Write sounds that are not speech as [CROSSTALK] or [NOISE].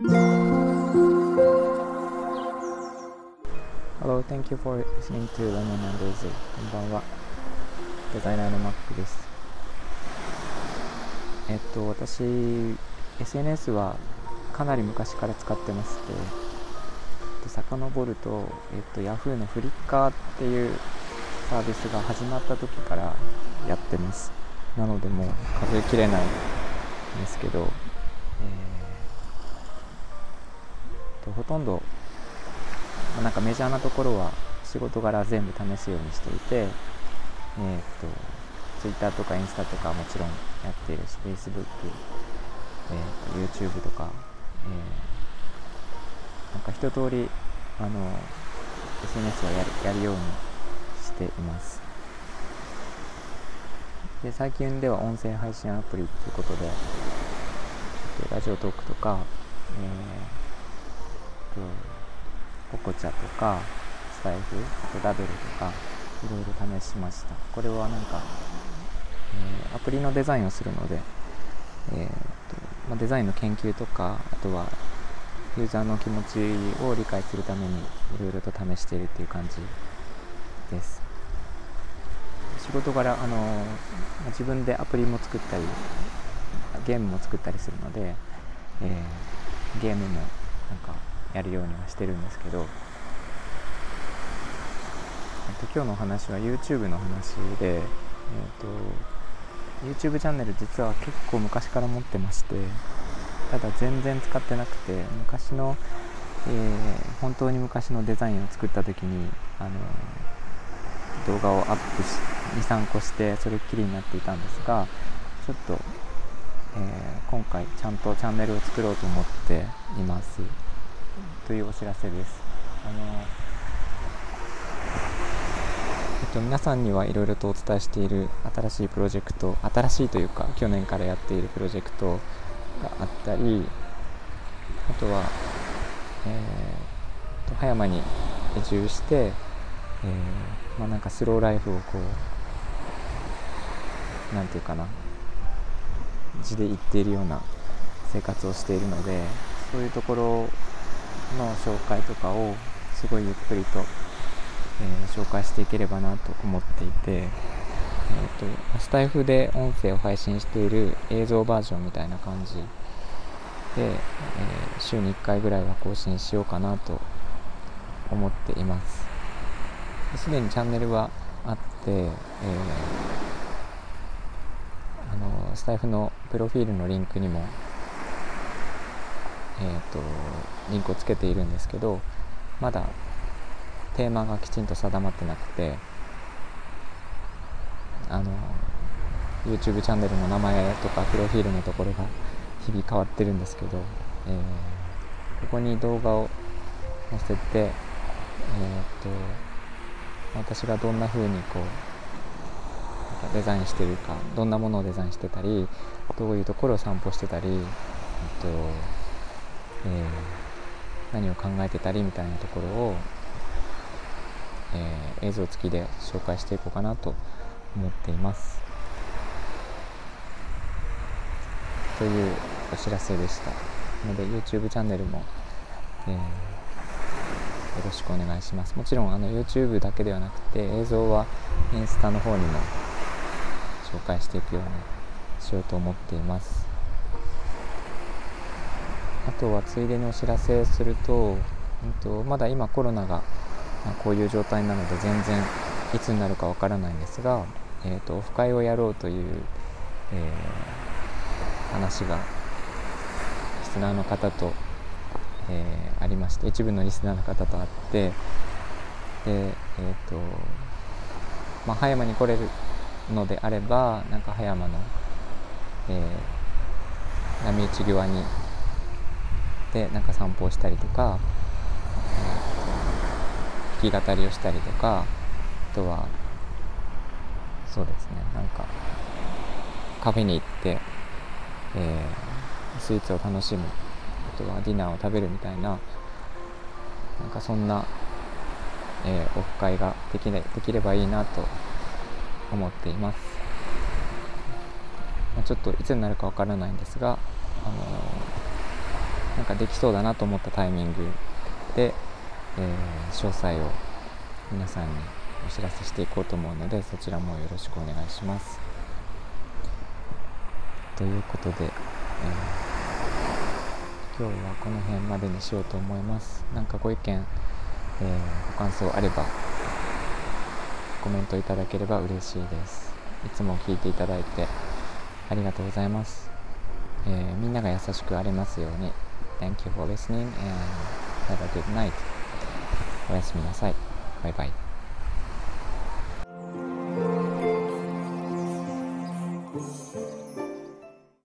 Hello, thank you for listening to Lemon and Daisy. こんばんは。デザイナーのマックです。えっと、私、SNS はかなり昔から使ってまして、で遡ると、えっと、Yahoo のフリッカーっていうサービスが始まった時からやってます。なのでもう数えきれないんですけど、えーとほとんどまあなんかメジャーなところは仕事柄全部試すようにしていて、えー、と Twitter とかインスタとかもちろんやってるし Facebook、えー、と YouTube とか、えーなんか一通りあの SNS をやるやるようにしています。で最近では音声配信アプリということでラジオトークとか、えー、とポコチャとかスタイフあとラベルとかいろいろ試しました。これはなんか、えーアプリのデザインをするので、えーとまあ、デザインの研究とかあとはユーザーの気持ちを理解するためにいろいろと試しているっていう感じです。仕事柄あの、まあ自分でアプリも作ったりゲームも作ったりするので、えーゲームもなんかやるようにはしてるんですけど、えっと、今日のお話は YouTube の話で、えっと、YouTube チャンネル実は結構昔から持ってましてただ全然使ってなくて昔の、えー本当に昔のデザインを作った時にあの動画をアップし23個してそれっきりになっていたんですがちょっと、えー今回ちゃんとチャンネルを作ろうと思っています。というお知らせです。あの、えっと、皆さんにはいろいろとお伝えしている新しいプロジェクト新しいというか去年からやっているプロジェクトがあったりあとは、えーと葉山に移住して、えーまあ、なんかスローライフをこうなんていうかな地で行っているような生活をしているのでそういうところの紹介とかをすごいゆっくりと、えー紹介していければなと思っていて、えー、とスタイフで音声を配信している映像バージョンみたいな感じで、えー週に1回ぐらいは更新しようかなと思っています。すでにチャンネルはあって、えーあのスタイフのプロフィールのリンクにも、えー、とリンクをつけているんですけどまだテーマがきちんと定まってなくてあの YouTube チャンネルの名前とかプロフィールのところが [LAUGHS] 日々変わってるんですけど、えーここに動画を載せて、えー、と私がどんな風にこうデザインしてるかどんなものをデザインしてたりどういうところを散歩してたり、えっとえー何を考えてたりみたいなところを、えー映像付きで紹介していこうかなと思っています。というお知らせでした。ので YouTube チャンネルも、えーよろしくお願いします。もちろんあの YouTube だけではなくて映像はインスタの方にも紹介していくようにしようと思っています。あとはついでにお知らせすると,、うん、とまだ今コロナがこういう状態なので全然いつになるかわからないんですが、えー、とオフ会をやろうという、えー話がリスナーの方と、えーありまして一部のリスナーの方と会ってでえっ、とまあ葉山に来れるのであればなんか葉山の、えー波打ち際にでなんか散歩をしたりとか、えーと弾き語りをしたりとかあとはそうですねなんかカフェに行って、えースイーツを楽しむあとはディナーを食べるみたいななんかそんな、えーオフ会ができれできればいいなと思っています、まあちょっといつになるかわからないんですが、あのーなんかできそうだなと思ったタイミングで、えー、詳細を皆さんにお知らせしていこうと思うのでそちらもよろしくお願いします。ということで、えー、今日はこの辺までにしようと思います。なんかご意見、えー、ご感想あればコメントいただければ嬉しいです。いつも聞いていただいてありがとうございます。えー、みんなが優しくありますように。Thank you for listening and have a good night. おやすみなさい。バイバイ。